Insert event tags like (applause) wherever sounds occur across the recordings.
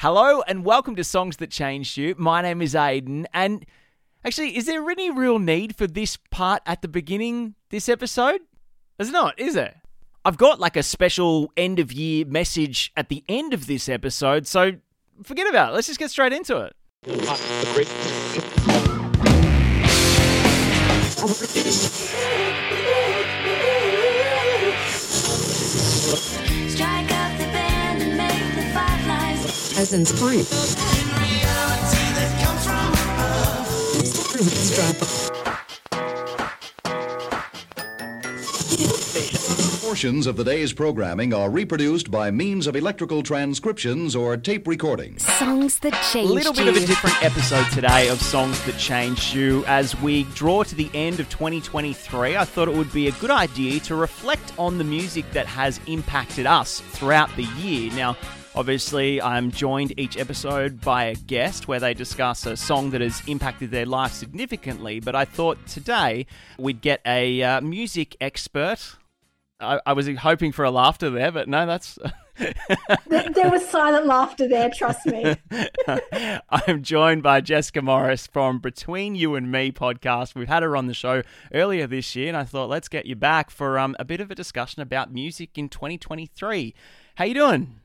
Hello and welcome to Songs That Changed You. My name is Aiden, and actually, is there any real need for this part at the beginning this episode? There's not, is there? I've got like a special end of year message at the end of this episode, so forget about it. Let's just get straight into it. Lines. Peasants Point. Portions of the day's programming are reproduced by means of electrical transcriptions or tape recordings. Songs that change you. A little bit you. of a different episode today of Songs That Changed You. As we draw to the end of 2023, I thought it would be a good idea to reflect on the music that has impacted us throughout the year. Now, obviously, I'm joined each episode by a guest where they discuss a song that has impacted their life significantly, but I thought today we'd get a uh, music expert. I, I was hoping for a laughter there, but no, that's. There, there was silent laughter there, trust me. (laughs) I'm joined by Jessica Morris from Between You and Me podcast. We've had her on the show earlier this year, and I thought let's get you back for um, a bit of a discussion about music in 2023. How you doing?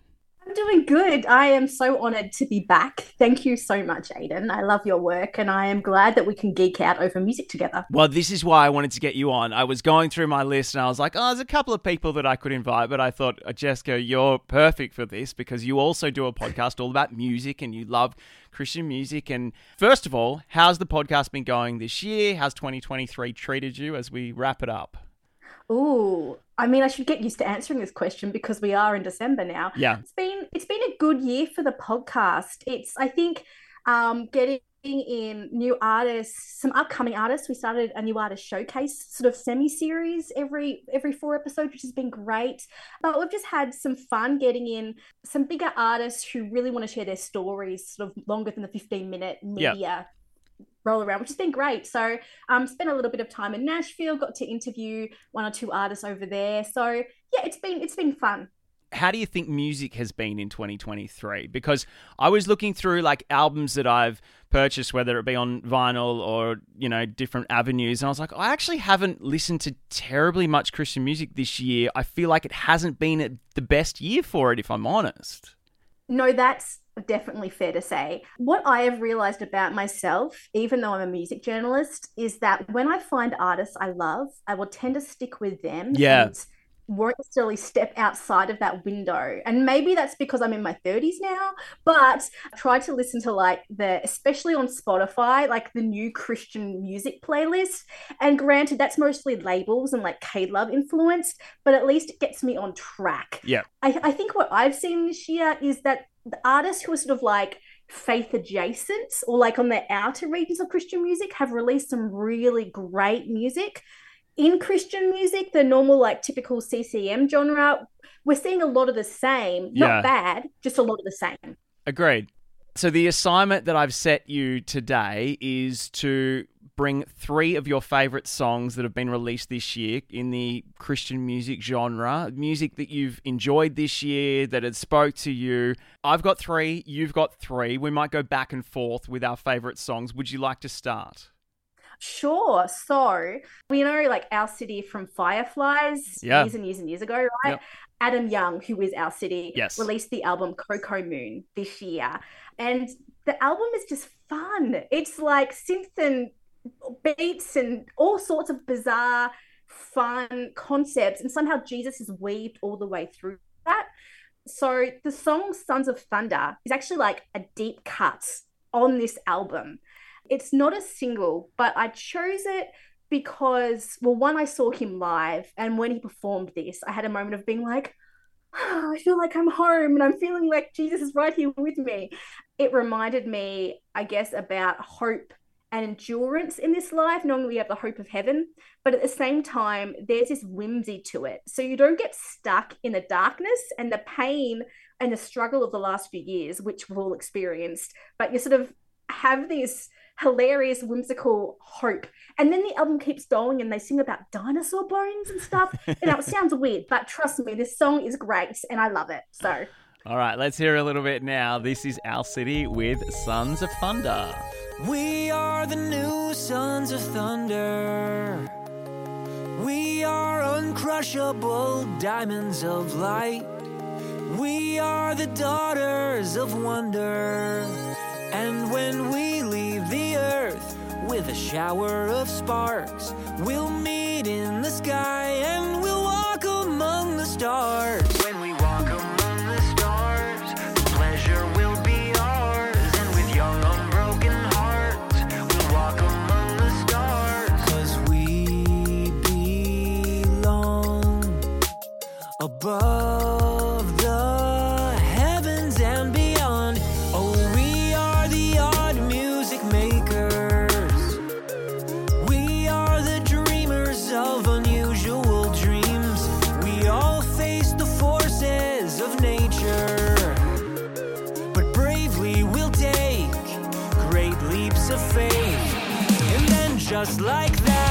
I'm doing good. I am so honored to be back. Thank you so much, Aiden. I love your work and I am glad that we can geek out over music together. Well, this is why I wanted to get you on. I was going through my list and I was like, oh, there's a couple of people that I could invite, but I thought, uh, Jessica, you're perfect for this because you also do a podcast all about music and you love Christian music. And first of all, how's the podcast been going this year? How's 2023 treated you as we wrap it up? Ooh, I mean, I should get used to answering this question because we are in December now. Yeah. It's been it's been a good year for the podcast. It's I think um, getting in new artists, some upcoming artists. We started a new artist showcase sort of semi series every every four episodes, which has been great. But we've just had some fun getting in some bigger artists who really want to share their stories, sort of longer than the fifteen minute Yeah. Roll around, which has been great. So um spent a little bit of time in Nashville, got to interview one or two artists over there. So yeah, it's been it's been fun. how do you think music has been in 2023? Because I was looking through like albums that I've purchased, whether it be on vinyl or, you know, different avenues. And I was like, I actually haven't listened to terribly much Christian music this year. I feel like it hasn't been the best year for it, if I'm honest. No, that's definitely fair to say. What I have realized about myself, even though I'm a music journalist, is that when I find artists I love, I will tend to stick with them. Yeah. And won't necessarily step outside of that window. And maybe that's because I'm in my 30s now, but I try to listen to like the, especially on Spotify, like the new Christian music playlist. And granted, that's mostly labels and like K Love influenced, but at least it gets me on track. Yeah. I, I think what I've seen this year is that the artists who are sort of like faith adjacent or like on the outer regions of Christian music have released some really great music. In Christian music, the normal, like typical CCM genre, we're seeing a lot of the same. Yeah. Not bad, just a lot of the same. Agreed. So the assignment that I've set you today is to bring three of your favorite songs that have been released this year in the Christian music genre, music that you've enjoyed this year that had spoke to you. I've got three, you've got three. We might go back and forth with our favorite songs. Would you like to start? Sure. So we know like Owl City from Fireflies Yeah. years and years and years ago, right? Yep. Adam Young, who is Owl City, Yes. released the album Coco Moon this year. And the album is just fun. It's like synth and beats and all sorts of bizarre, fun concepts. And somehow Jesus is weaved all the way through that. So the song Sons of Thunder is actually like a deep cut on this album. It's not a single, but I chose it because, well, one, I saw him live, and when he performed this, I had a moment of being like, "Ah, I feel like I'm home and I'm feeling like Jesus is right here with me. It reminded me, I guess, about hope and endurance in this life, knowing we have the hope of heaven. But at the same time, there's this whimsy to it. So you don't get stuck in the darkness and the pain and the struggle of the last few years, which we've all experienced, but you sort of have this hilarious, whimsical hope. And then the album keeps going and they sing about dinosaur bones and stuff. You know, it sounds (laughs) weird, but trust me, this song is great and I love it. So All right, let's hear a little bit now. This is Owl City with Sons of Thunder. We are the new sons of thunder. We are uncrushable diamonds of light. We are the daughters of wonder. And when we leave the earth with a shower of sparks, we'll meet in the sky and we'll walk among the stars. When we walk among the stars, the pleasure will be ours. And with young, unbroken hearts, we'll walk among the stars. Cause we belong above just like that,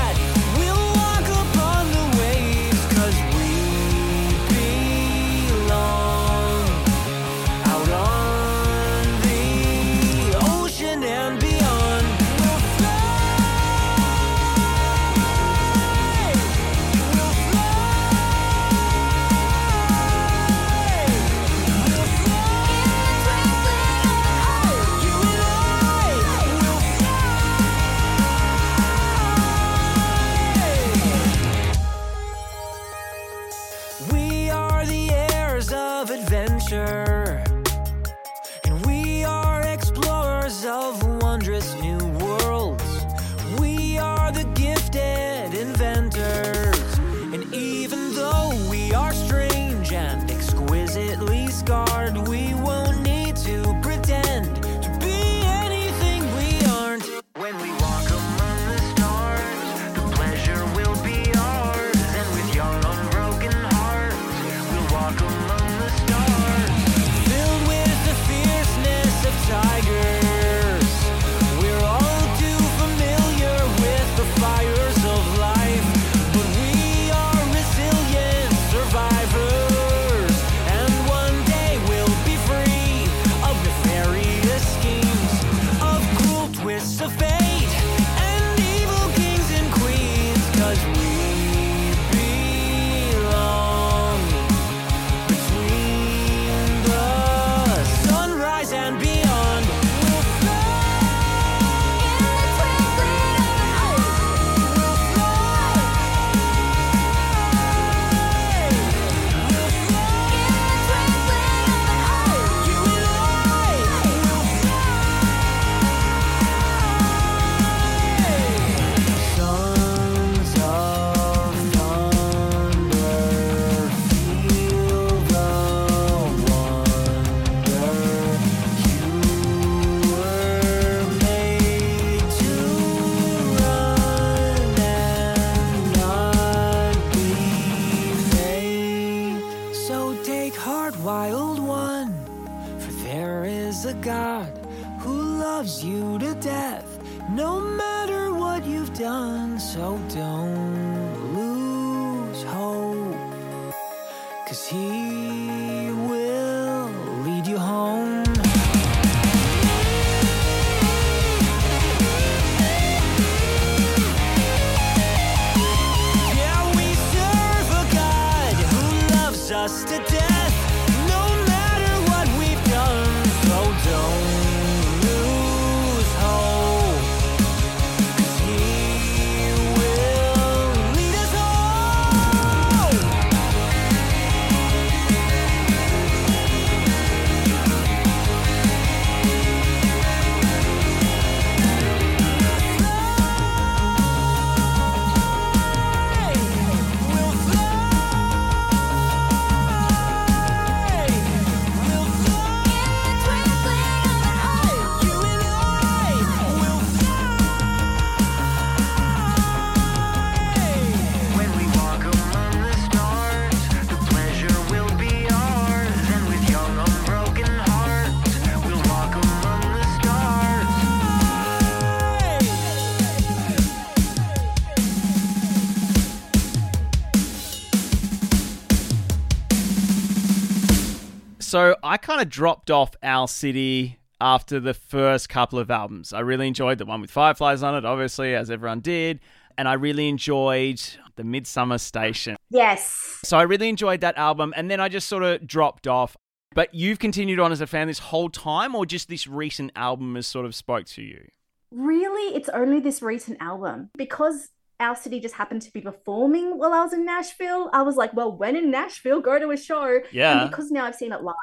kind of dropped off Owl City after the first couple of albums. I really enjoyed the one with Fireflies on it, obviously, as everyone did. And I really enjoyed the Midsummer Station. Yes. So I really enjoyed that album. And then I just sort of dropped off. But you've continued on as a fan this whole time, or just this recent album has sort of spoke to you? Really, it's only this recent album because Owl City just happened to be performing while I was in Nashville. I was like, well, when in Nashville, go to a show. Yeah. And because now I've seen it live.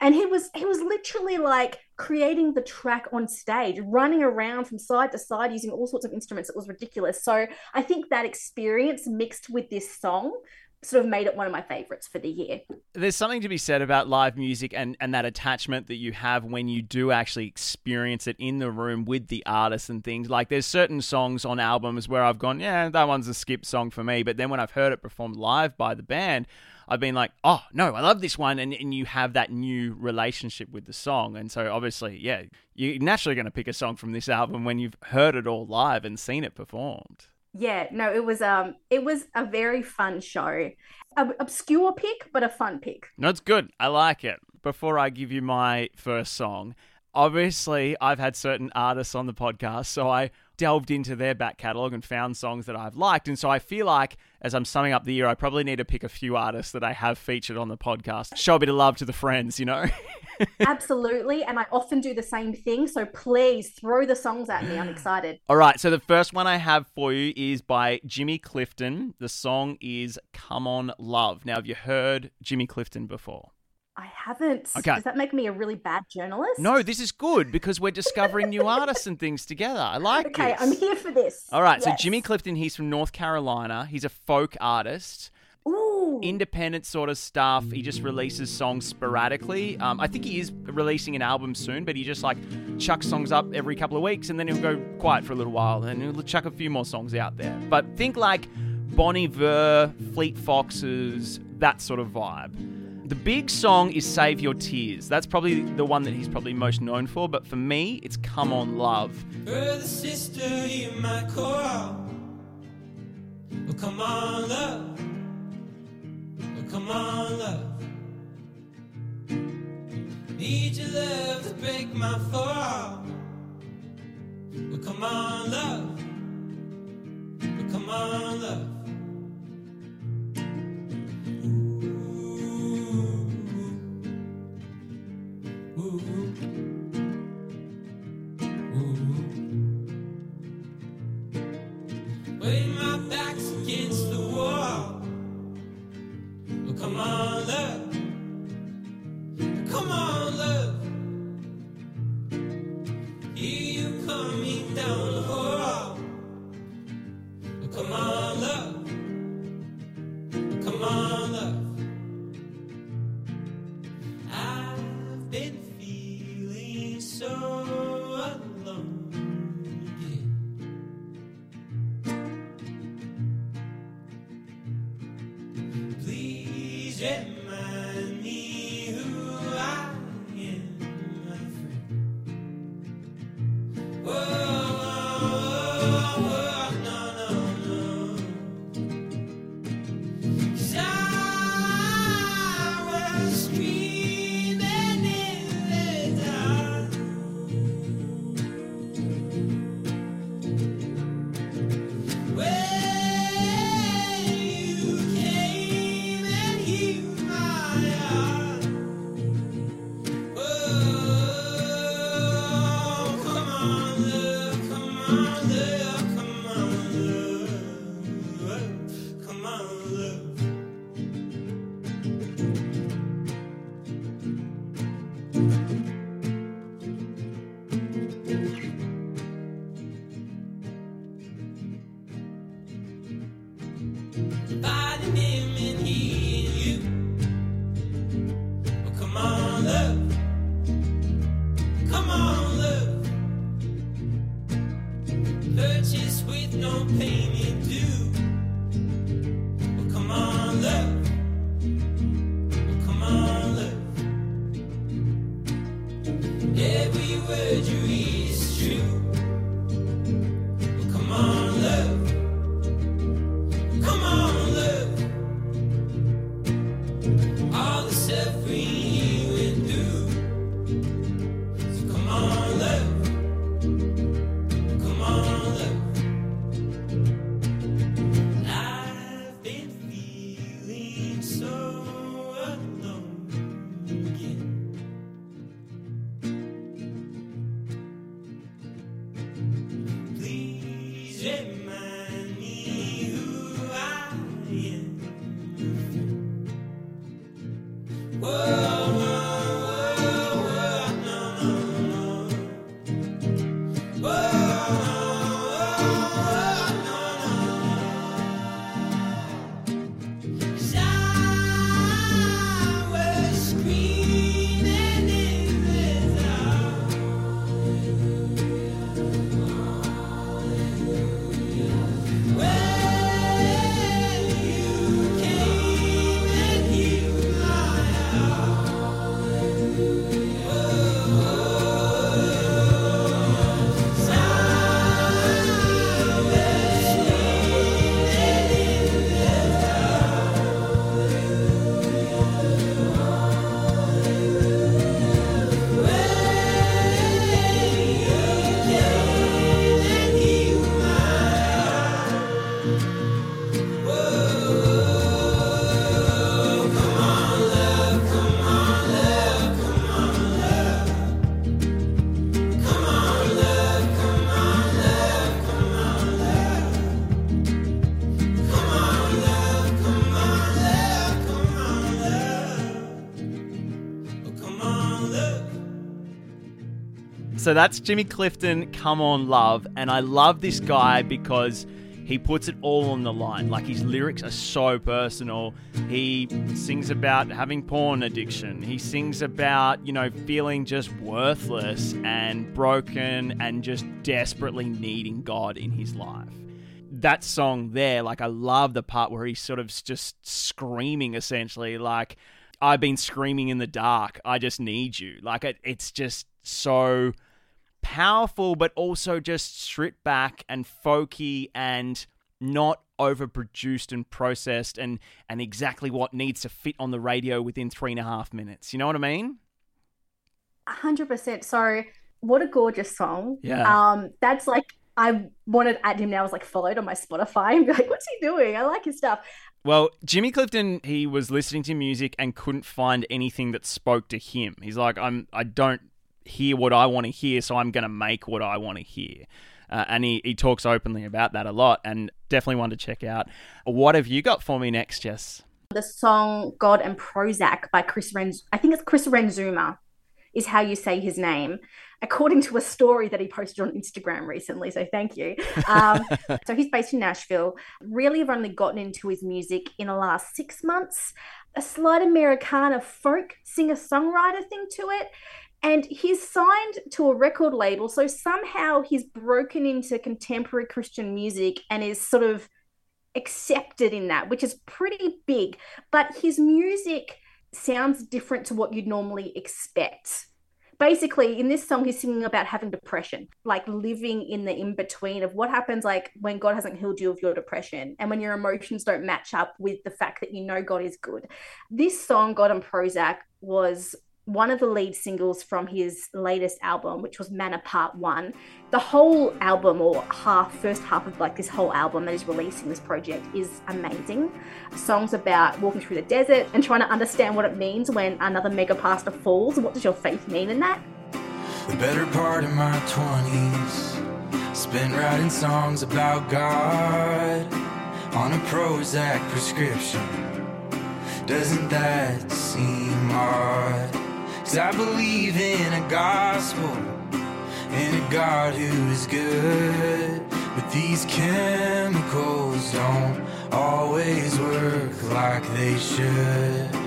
And he was he was literally like creating the track on stage, running around from side to side using all sorts of instruments. It was ridiculous. So I think that experience mixed with this song sort of made it one of my favorites for the year. There's something to be said about live music and, and that attachment that you have when you do actually experience it in the room with the artist and things. Like there's certain songs on albums where I've gone, yeah, that one's a skip song for me. But then when I've heard it performed live by the band, I've been like, oh no, I love this one, and, and you have that new relationship with the song, and so obviously, yeah, you're naturally going to pick a song from this album when you've heard it all live and seen it performed. Yeah, no, it was um it was a very fun show. A obscure pick, but a fun pick. No, it's good. I like it. Before I give you my first song, obviously I've had certain artists on the podcast, so I delved into their back catalogue and found songs that I've liked. And so I feel like as I'm summing up the year, I probably need to pick a few artists that I have featured on the podcast. Show a bit of love to the friends, you know? (laughs) Absolutely. And I often do the same thing. So please throw the songs at me. I'm excited. All right, so the first one I have for you is by Jimmy Clifton. The song is Come On Love. Now, have you heard Jimmy Clifton before? I haven't. Okay. Does that make me a really bad journalist? No, this is good because we're discovering new artists and things together. I like it. Okay, this. I'm here for this. All right, so Jimmy Clifton, he's from North Carolina. He's a folk artist. Ooh. independent sort of stuff. He just releases songs sporadically. Um, I think he is releasing an album soon, but he just like chucks songs up every couple of weeks and then he'll go quiet for a little while and he'll chuck a few more songs out there. But think like Bon Iver, Fleet Foxes, that sort of vibe. The big song is Save Your Tears. That's probably the one that he's probably most known for, but for me, it's Come On Love. Brother, sister, call. Come on, love. Come on, love. Need your love to break my fall. Come on, love. Come on, love. That's Jimmy Clifton, Come On Love. And I love this guy because he puts it all on the line. Like his lyrics are so personal. He sings about having porn addiction. He sings about, you know, feeling just worthless and broken and just desperately needing God in his life. That song there, like I love the part where he's sort of just screaming essentially, like, I've been screaming in the dark. I just need you. Like it, it's just so powerful, but also just stripped back and folky and not overproduced and processed and and exactly what needs to fit on the radio within three and a half minutes. You know what I mean? hundred percent. So what a gorgeous song. Yeah. Um, that's like I wanted at him now. I was like followed on my Spotify and be like, what's he doing? I like his stuff. Well, Jimmy Clifton, he was listening to music and couldn't find anything that spoke to him. He's like, I'm, I don't hear what I want to hear, so I'm going to make what I want to hear. Uh, and he, he talks openly about that a lot, and definitely one to check out. What have you got for me next, Jess? The song "God and Prozac" by Chris Renz. I think it's Chris Renzema, is how you say his name, according to a story that he posted on Instagram recently. So thank you. Um, (laughs) so he's based in Nashville. Really, have only gotten into his music in the last six months. A slight Americana folk singer songwriter thing to it. And he's signed to a record label. So somehow he's broken into contemporary Christian music and is sort of accepted in that, which is pretty big. But his music sounds different to what you'd normally expect. Basically, in this song, he's singing about having depression, like living in the in between of what happens, like when God hasn't healed you of your depression and when your emotions don't match up with the fact that you know God is good. This song, God and Prozac, was one of the lead singles from his latest album, which was Manna Part One. The whole album, or half, first half of like this whole album that he's releasing this project, is amazing. Songs about walking through the desert and trying to understand what it means when another mega pastor falls. What does your faith mean in that? The better part of my 20s spent writing songs about God on a Prozac prescription. Doesn't that seem odd? Cause I believe in a gospel and a God who is good. But these chemicals don't always work like they should.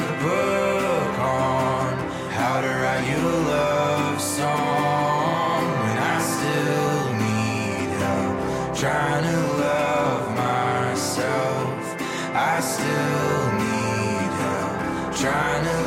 A book on how to write a love song when I still need help trying to love myself. I still need help trying to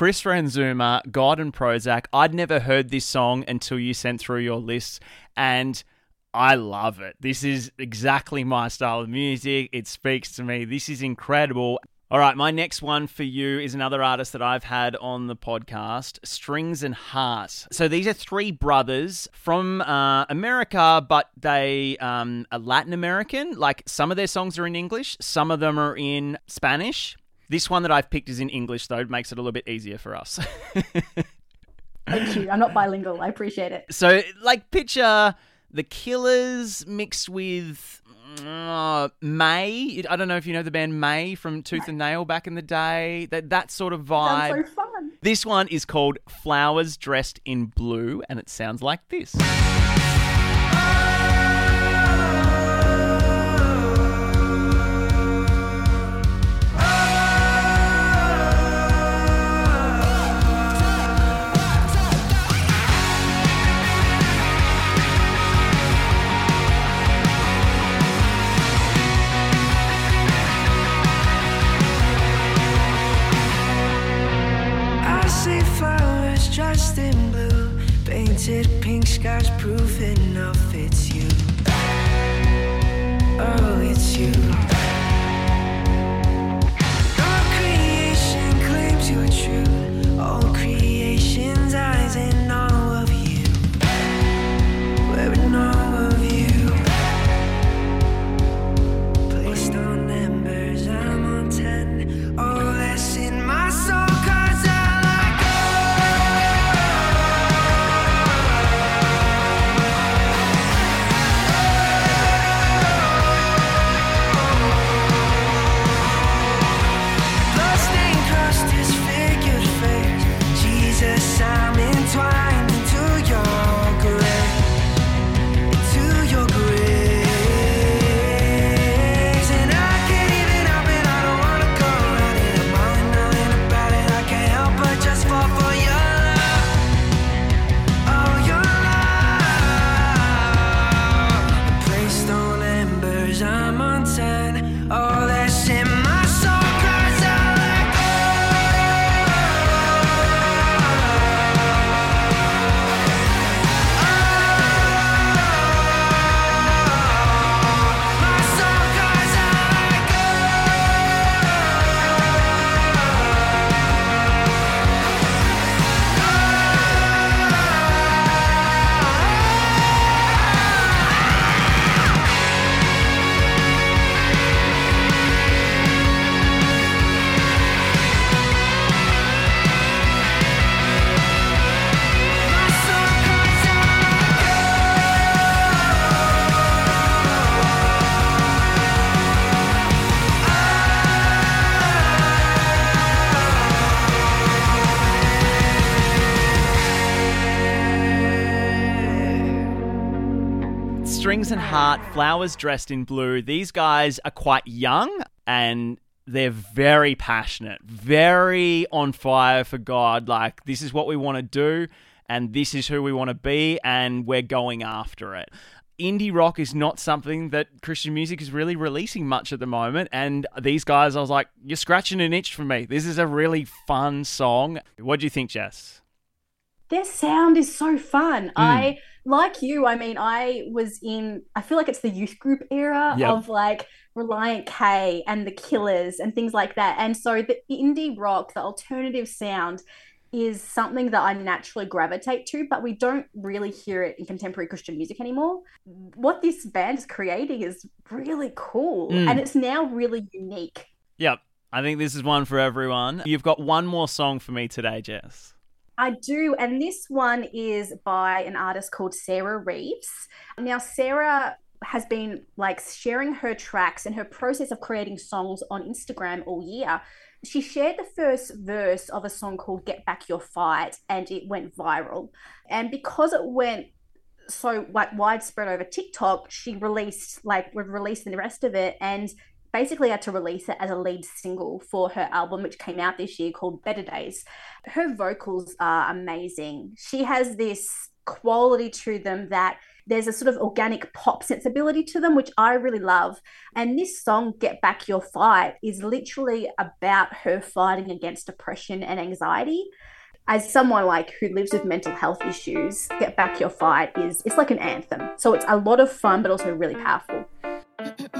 Chris Renzema, God and Prozac. I'd never heard this song until you sent through your list, and I love it. This is exactly my style of music. It speaks to me. This is incredible. All right, my next one for you is another artist that I've had on the podcast, Strings and Hearts. So these are three brothers from uh, America, but they um, are Latin American. Like some of their songs are in English, some of them are in Spanish. This one that I've picked is in English, though. It makes it a little bit easier for us. (laughs) Thank you. I'm not bilingual. I appreciate it. So, like, picture the Killers mixed with uh, Mae. I don't know if you know the band Mae from Tooth and Nail back in the day. That that sort of vibe. Sounds so fun. This one is called Flowers Dressed in Blue, and it sounds like this. Proof enough Heart, Flowers Dressed in Blue. These guys are quite young and they're very passionate, very on fire for God. Like, this is what we want to do, and this is who we want to be, and we're going after it. Indie rock is not something that Christian music is really releasing much at the moment. And these guys, I was like, you're scratching an itch for me. This is a really fun song. What do you think, Jess? Their sound is so fun. I hmm. Like you. I mean, I was in. I feel like it's the youth group era Yep. of like Relient K and the Killers and things like that. And so the indie rock, the alternative sound, is something that I naturally gravitate to, but we don't really hear it in contemporary Christian music anymore. What this band is creating is really cool, Mm. and it's now really unique. Yep. I think this is one for everyone. You've got one more song for me today, Jess. I do, and this one is by an artist called Sarah Reeves. Now, Sarah has been like sharing her tracks and her process of creating songs on Instagram all year. She shared the first verse of a song called Get Back Your Fight, and it went viral. And because it went so like widespread over TikTok, she released like would release the rest of it and basically had to release it as a lead single for her album, which came out this year called Better Days. Her vocals are amazing. She has this quality to them that there's a sort of organic pop sensibility to them, which I really love. And this song, Get Back Your Fight, is literally about her fighting against depression and anxiety. As someone like who lives with mental health issues, Get Back Your Fight is it's like an anthem. So it's a lot of fun, but also really powerful. (clears throat)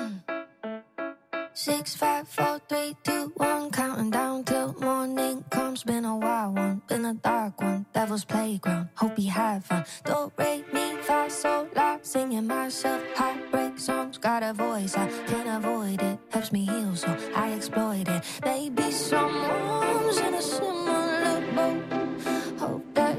Six, five, four, three, two, one. Counting down till morning comes. Been a wild one, been a dark one. Devil's playground. Hope you have fun. Don't rate me, fa, so la. Singing myself heartbreak songs. Got a voice, I can't avoid it. Helps me heal, so I exploit it. Maybe someone's in a similar boat. Hope that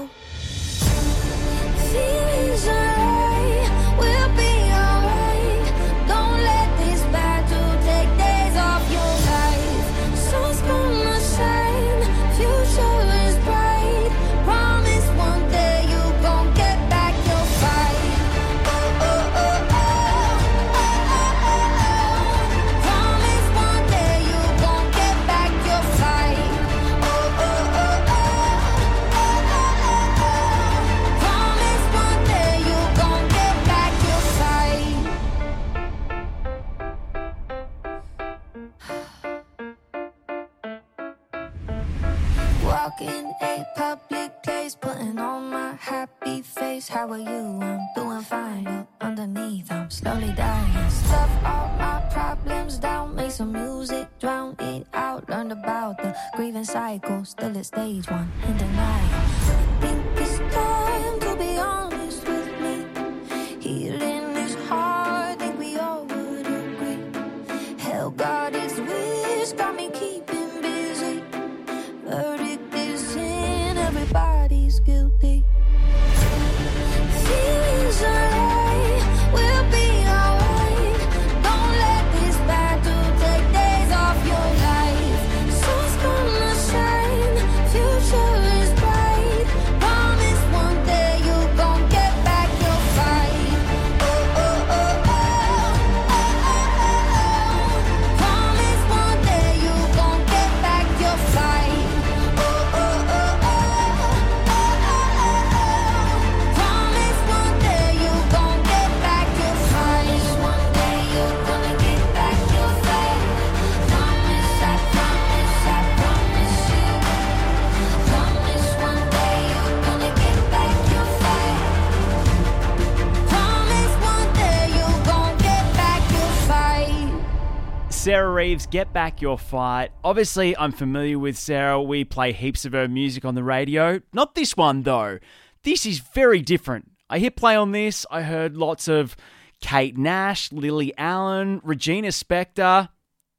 Hello. Feelings wish, got me Sarah Reeves, Get Back Your Fight. Obviously, I'm familiar with Sarah. We play heaps of her music on the radio. Not this one, though. This is very different. I hit play on this. I heard lots of Kate Nash, Lily Allen, Regina Spektor.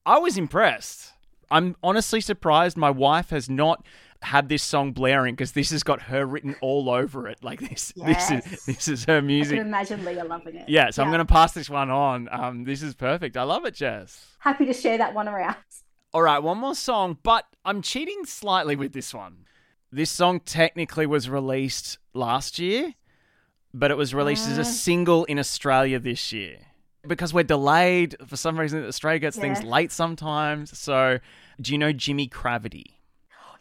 I was impressed. I'm honestly surprised my wife has not have this song blaring because this has got her written all over it. Like this, this is this is her I can music. imagine Leah loving it. Yeah, so I'm going to pass this one on. Um, this is perfect. I love it, Jess. Happy to share that one around. All right, one more song, but I'm cheating slightly with this one. This song technically was released last year, but it was released as a single in Australia this year. Because we're delayed, for some reason, Australia gets things late sometimes. So, do you know Jimi Cravity?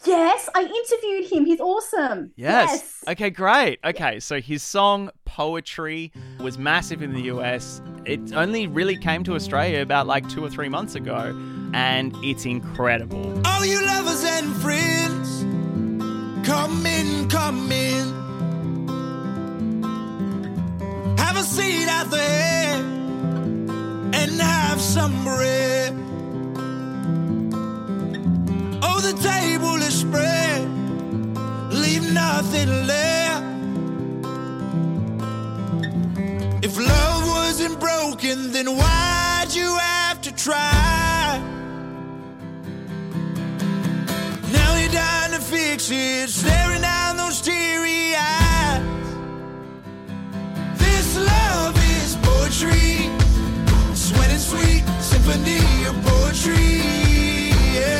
Yes, I interviewed him. He's awesome. Yes. Okay, great. Okay, so his song Poetry was massive in the US. It only really came to Australia about like two or three months ago, and it's incredible. All you lovers and friends, come in, come in. Have a seat at the head and have some bread. Oh, the table leave nothing. If love wasn't broken, then why'd you have to try? Now you're dying to fix it, staring down those teary eyes. This love is poetry, sweat and sweet symphony of poetry. Yeah,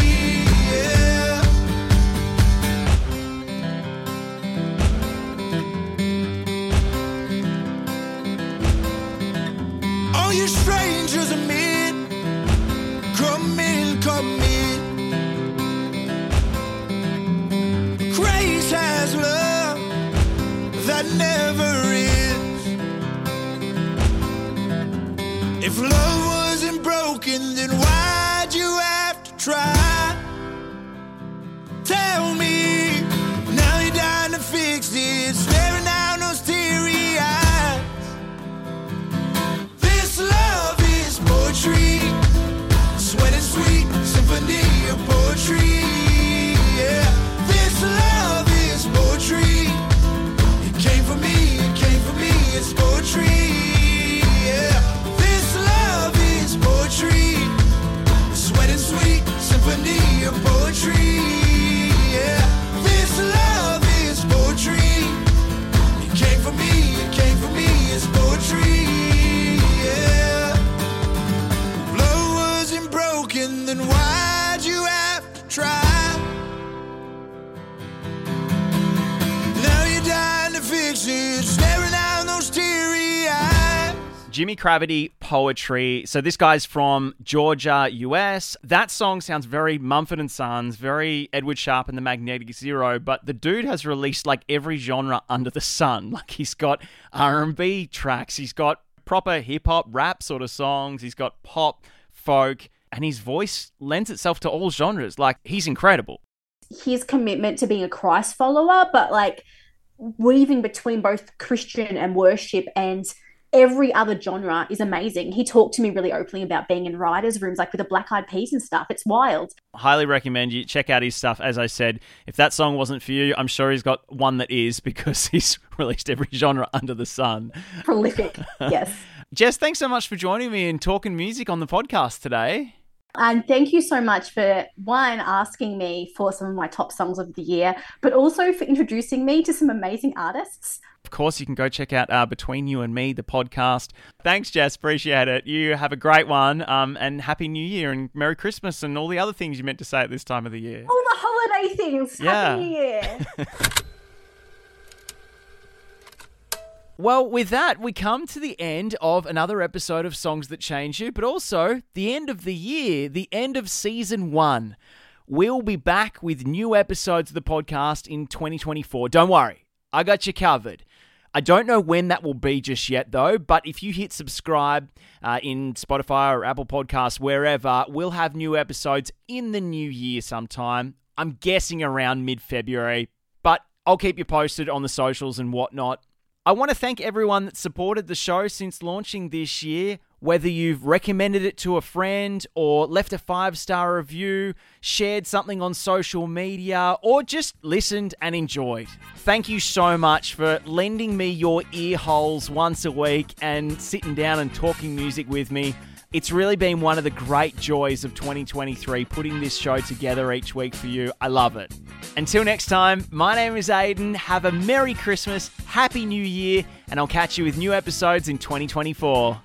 never ends. If love Jimi Cravity poetry. So this guy's from Georgia, US. That song sounds very Mumford and Sons, very Edward Sharpe and the Magnetic Zero, but the dude has released like every genre under the sun. (laughs) Like he's got R&B tracks, he's got proper hip hop rap sort of songs, he's got pop, folk, and his voice lends itself to all genres. Like he's incredible. His commitment to being a Christ follower, but like weaving between both Christian and worship and every other genre is amazing. He talked to me really openly about being in writers' rooms, like with the Black Eyed Peas and stuff. It's wild. highly recommend you check out his stuff. As I said, if that song wasn't for you, I'm sure he's got one that is because (laughs) he's released every genre under the sun. Prolific, (laughs) yes. Jess, thanks so much for joining me and talking music on the podcast today. And thank you so much for one asking me for some of my top songs of the year, but also for introducing me to some amazing artists. Of course, you can go check out uh, Between You and Me, the podcast. Thanks, Jess. Appreciate it. You have a great one. Um, and Happy New Year and Merry Christmas and all the other things you meant to say at this time of the year. All the holiday things. Yeah. Happy New Year. (laughs) Well, with that, we come to the end of another episode of Songs That Change You, but also the end of the year, the end of season one. We'll be back with new episodes of the podcast in 2024. Don't worry, I got you covered. I don't know when that will be just yet, though, but if you hit subscribe uh, in Spotify or Apple Podcasts, wherever, we'll have new episodes in the new year sometime. I'm guessing around mid February, but I'll keep you posted on the socials and whatnot. I want to thank everyone that supported the show since launching this year. whether you've recommended it to a friend or left a five star review, shared something on social media, or just listened and enjoyed. Thank you so much for lending me your ear holes once a week and sitting down and talking music with me. It's really been one of the great joys of 2023 putting this show together each week for you. I love it. Until next time, my name is Aiden. Have a Merry Christmas, Happy New Year, and I'll catch you with new episodes in 2024.